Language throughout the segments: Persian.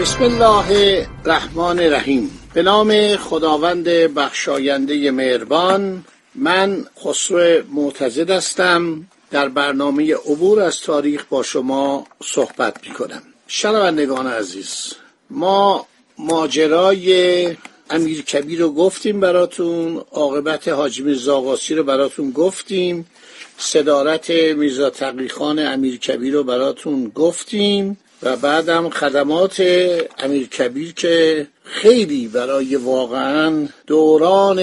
بسم الله الرحمن الرحیم. به نام خداوند بخشاینده مهربان من خسرو معتزد هستم. در برنامه عبور از تاریخ با شما صحبت می کنم شنوندگان عزیز ما ماجرای امیر کبیر رو گفتیم براتون عاقبت حاجی میرزا رو براتون گفتیم صدارت میرزا تقیخان امیر کبیر رو براتون گفتیم. و بعدم خدمات امیر کبیر که خیلی برای واقعا دوران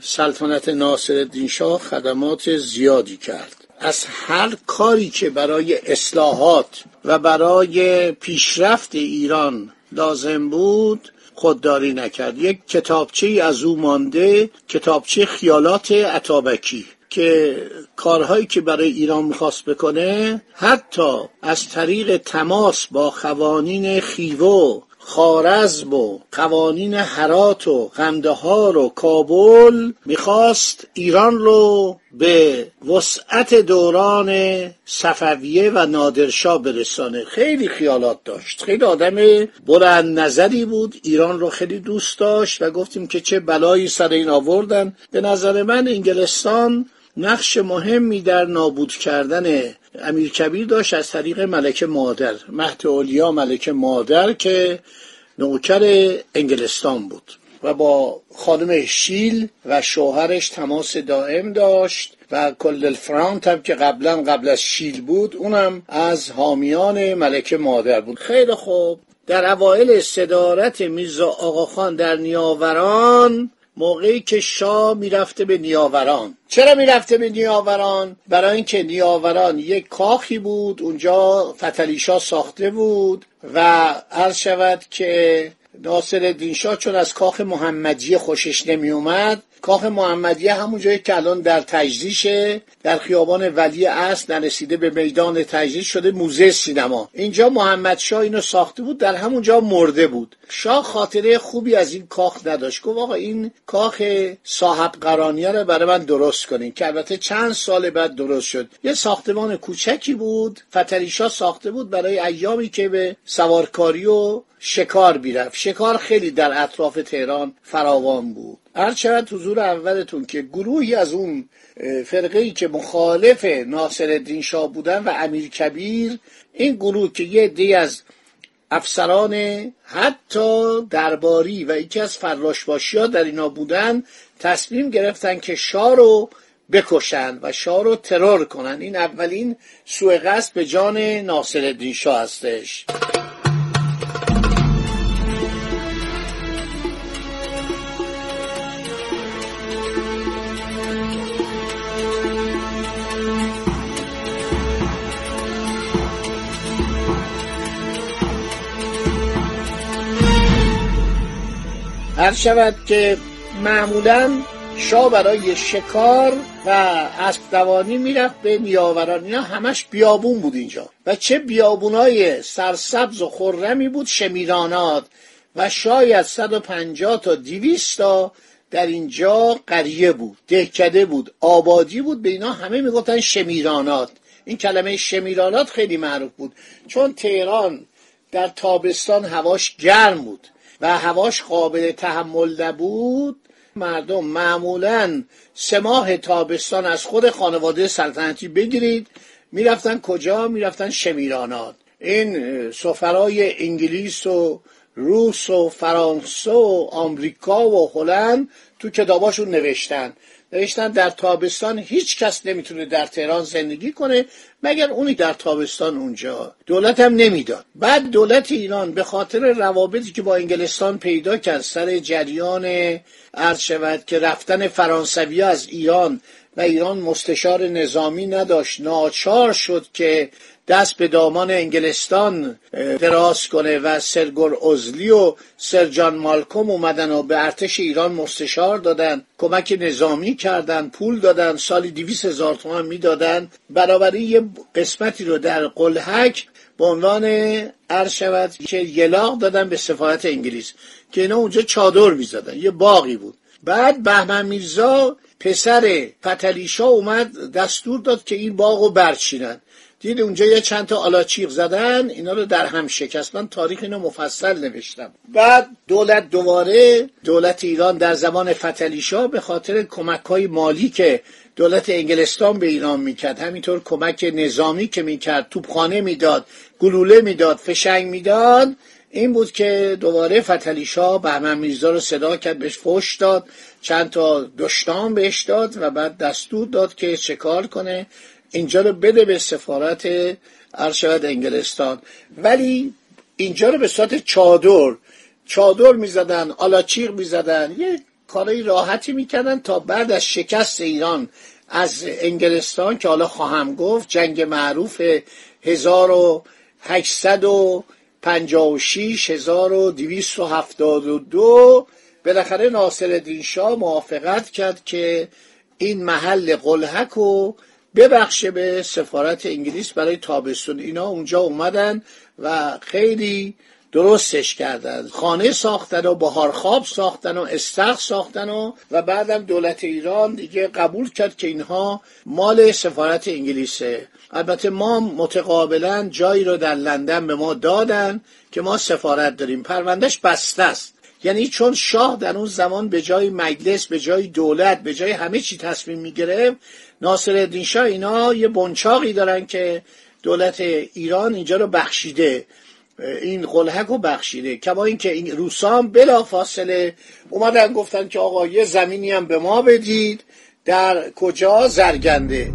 سلطنت ناصر شاه خدمات زیادی کرد. از هر کاری که برای اصلاحات و برای پیشرفت ایران لازم بود خودداری نکرد. یک کتابچه از او مانده کتابچه خیالات عطابکی که کارهایی که برای ایران می‌خواست بکنه حتی از طریق تماس با قوانین خیوه خارزم و قوانین حرات و قندهار و کابل می‌خواست ایران رو به وسعت دوران صفویه و نادرشاه برسانه. خیلی خیالات داشت. خیلی آدم بلند نظری بود. ایران رو خیلی دوست داشت و گفتیم که چه بلایی سر این آوردن. به نظر من انگلستان نقش مهمی در نابود کردن امیر کبیر داشت از طریق ملکه مادر مهد اولیا ملکه مادر که نوکر انگلستان بود و با خانم شیل و شوهرش تماس دائم داشت و کل فرانت هم که قبلا قبل از شیل بود اونم از حامیان ملکه مادر بود. خیلی خوب. در اوایل صدارت میرزا آقاخان در نیاوران موقعی که شاه می‌رفته به نیاوران. چرا می‌رفته به نیاوران؟ برای اینکه نیاوران یک کاخی بود اونجا فتلیشا ساخته بود و عرض شود که ناصر شاه چون از کاخ محمدیه خوشش نمی اومد کاخ محمدیه همون جایی که الان در تجریشه در خیابان ولی اصل نرسیده به میدان تجریش شده موزه سینما. اینجا محمد شاه اینو ساخته بود در همونجا مرده بود. شاه خاطره خوبی از این کاخ نداشت. گفت آقا این کاخ صاحب قرانیه رو برای من درست کنین که البته چند سال بعد درست شد. یه ساختمان کوچکی بود فتریشا ساخته بود برای ایامی که به سوارکاری و شکار بیرفت شکار خیلی در اطراف تهران فراوان بود. چقدر حضور اولتون که گروهی از اون فرقه ای که مخالف ناصر الدین شاه بودن و امیر کبیر این گروه که یه دی از افسران حتی درباری و یکی از فراشباشی ها در اینا بودن تصمیم گرفتن که شاه رو بکشند و شاه رو ترور کنن. این اولین سوء قصد به جان ناصر الدین شاه هستش. هر شود که معمولا شاه برای شکار و اسب دوانی می‌رفت به نیاوران. اینا همش بیابون بود اینجا. و چه بیابونای سرسبز و خرمی بود شمیرانات. و شاید 150 تا 200 تا در اینجا قریه بود دهکده بود آبادی بود. به اینا همه می‌گفتن شمیرانات. این کلمه شمیرانات خیلی معروف بود چون تهران در تابستان هواش گرم بود. و هواش قابل تحمل نبود مردم معمولا سه ماه تابستان از خود خانواده سلطنتی بگیرید می‌رفتن کجا؟ می‌رفتن شمیرانات. این سفرای انگلیس و روس و فرانسه و آمریکا و هلند تو کتاباشون نوشتن. نوشتن در تابستان هیچ کس نمی‌تونه در تهران زندگی کنه مگر اونی در تابستان اونجا. دولت هم نمی‌داد. بعد دولت ایران به خاطر روابطی که با انگلستان پیدا کرد سر جریان عرض شود که رفتن فرانسوی از ایران و ایران مستشار نظامی نداشت ناچار شد که دست به دامان انگلستان دراز کنه و سرگور ازلی و سرجان مالکوم اومدن و به ارتش ایران مستشار دادن کمک نظامی کردن پول دادن سالی دیویس هزار تومان می‌دادن. برابری یه قسمتی رو در قلحک به عنوان عرض شود که یلاق دادن به سفارت انگلیس که اینا اونجا چادر می‌زدن یه باقی بود. بعد بهمن میرزا پسر پتلیشا اومد دستور داد که این باغ رو برچینن. دید اونجا یه چند تا آلاچیق زدن اینا رو در هم شکست من تاریخ اینو مفصل نوشتم. بعد دولت دوباره دولت ایران در زمان فتلیشا به خاطر کمک های مالی که دولت انگلستان به ایران می‌کرد همینطور کمک نظامی که می‌کرد توپخانه می‌داد گلوله می‌داد فشنگ می‌داد این بود که دوباره فتلی شاه بهمن میرزا رو صدا کرد بهش فش داد چند تا دشتان بهش داد و بعد دستور داد که چکار کنه. اینجا رو بده به سفارت ارشد انگلستان. ولی اینجا رو به صورت چادر چادر می‌زدن آلاچیق می‌زدن یه کارهای راحتی می‌کردن تا بعد از شکست ایران از انگلستان که حالا خواهم گفت جنگ معروف 1856 1272 بالاخره ناصر شاه موافقت کرد که این محل قلحک رو ببخشه به سفارت انگلیس برای تابستون. اینا اونجا اومدن و خیلی درستش کردن. خانه ساختن و بهارخواب ساختن و استخ ساختن و و بعدم دولت ایران دیگه قبول کرد که اینها مال سفارت انگلیسه. البته ما متقابلا جایی رو در لندن به ما دادن که ما سفارت داریم. پروندهش بسته است. یعنی چون شاه در اون زمان به جای مجلس به جای دولت به جای همه چی تصمیم می‌گرفت ناصر الدین شاه اینا یه بنچاقی دارن که دولت ایران اینجا رو بخشیده. این قلحک رو بخشیده. کما اینکه این روسان بلا فاصله اومدن گفتن که آقا یه زمینی هم به ما بدید در کجا؟ زرگنده.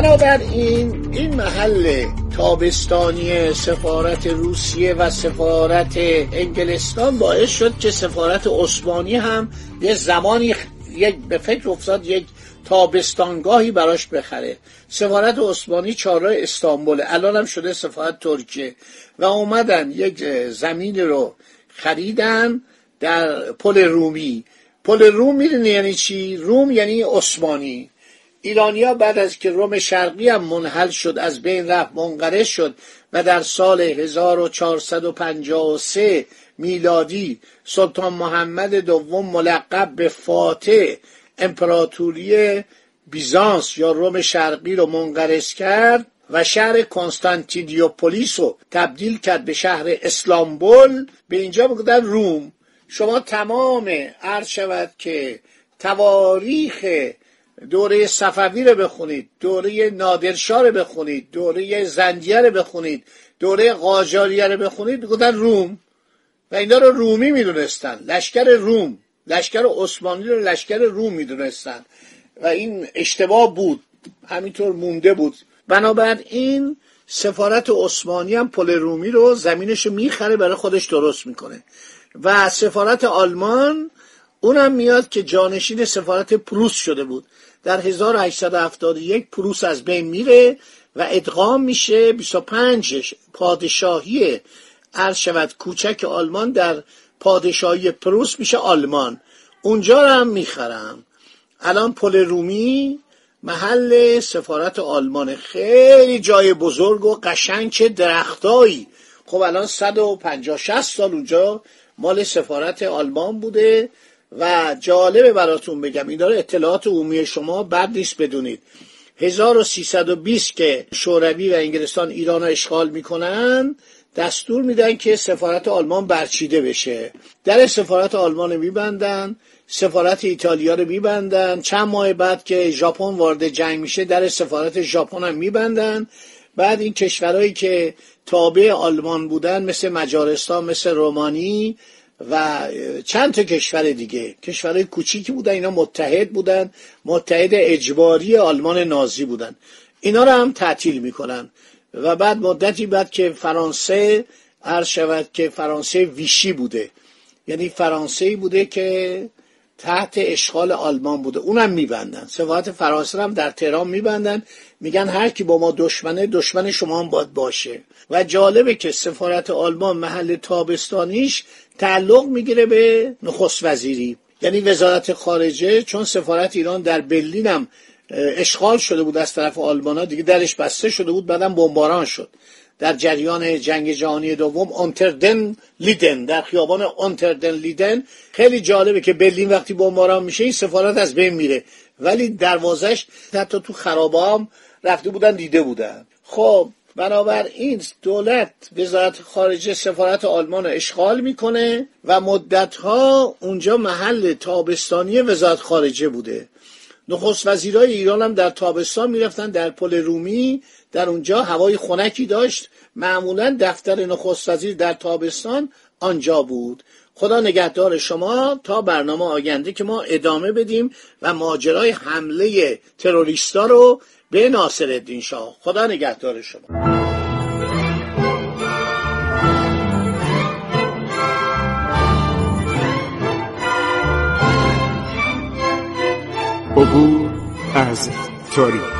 بنابراین این محل تابستانی سفارت روسیه و سفارت انگلستان باعث شد که سفارت عثمانی هم یه زمانی یک به فکر افتاد یک تابستانگاهی براش بخره. سفارت عثمانی چهارراه استانبول. الان هم شده سفارت ترکیه. و اومدن یک زمین رو خریدن در پل رومی. پل روم می‌دونی یعنی چی؟ روم یعنی عثمانی. ایرانیا بعد از که روم شرقی هم منحل شد از بین رفت منقرض شد و در سال 1453 میلادی سلطان محمد دوم ملقب به فاتح امپراتوری بیزانس یا روم شرقی رو منقرض کرد و شهر کنستانتینیوپولیس رو تبدیل کرد به شهر اسلامبول. به اینجا بگذار روم. شما تمام عرض شود که تواریخ دوره صفوی رو بخونید دوره نادرشاه رو بخونید دوره زندیه رو بخونید دوره قاجاریه رو بخونید گفتن روم. و اینا رو رومی می‌دونستن لشکر روم لشکر عثمانی رو لشکر روم می‌دونستن. و این اشتباه بود همینطور مونده بود. بنابراین سفارت عثمانی هم پل رومی رو زمینش می‌خره برای خودش درست می‌کنه. و سفارت آلمان اونم میاد که جانشین سفارت پروس شده بود. در 1871 پروس از بین میره و ادغام میشه 25 پادشاهی عرض شود کوچک آلمان در پادشاهی پروس میشه آلمان. اونجا رو هم می‌خرم. الان پل رومی محل سفارت آلمان خیلی جای بزرگ و قشنگ چه درختایی. خب الان 150 60 سال اونجا مال سفارت آلمان بوده. و جالبه براتون بگم این داره اطلاعات عمومی شما بد نیست بدونید. 1320 که شوروی و انگلستان ایران رو اشغال می‌کنن دستور میدن که سفارت آلمان برچیده بشه. در سفارت آلمان میبندن سفارت ایتالیا رو میبندن. چند ماه بعد که ژاپن وارد جنگ میشه در سفارت ژاپن هم میبندن. بعد این کشورهایی که تابع آلمان بودن مثل مجارستان مثل رومانی و چند تا کشور دیگه کشورهای کوچیکی بودن اینا متحد بودن متحد اجباری آلمان نازی بودن. اینا رو هم تعطیل می‌کنن. و بعد مدتی بعد که فرانسه عرض شود که فرانسه ویشی بوده. یعنی فرانسه بوده که تحت اشغال آلمان بوده. اونم میبندن. سفارت فرانسه هم در تهران میبندن. میگن هر کی با ما دشمنه دشمن شما هم باید باشه. و جالبه که سفارت آلمان محل تابستانیش تعلق می‌گیره به نخست وزیری. یعنی وزارت خارجه چون سفارت ایران در برلین هم اشغال شده بود از طرف آلمان ها دیگه درش بسته شده بود بعدم بمباران شد. در جریان جنگ جهانی دوم آنتردن لیدن در خیابان آنتردن لیدن خیلی جالبه که برلین وقتی بمباران میشه این سفارت از بین میره. ولی دروازش حتی تو خرابام رفته بودن دیده بودن. خب بنابراین دولت وزارت خارجه سفارت آلمان رو اشغال می‌کنه و مدتها اونجا محل تابستانی وزارت خارجه بوده. نخست وزیرای ایران هم در تابستان می‌رفتن در پل رومی در اونجا هوای خنکی داشت. معمولا دفتر نخست وزیر در تابستان آنجا بود. خدا نگهدار شما تا برنامه آینده که ما ادامه بدیم و ماجرای حمله تروریستا رو به ناصر الدین شاه. خدا نگهدار شما. عبور از تاریخ.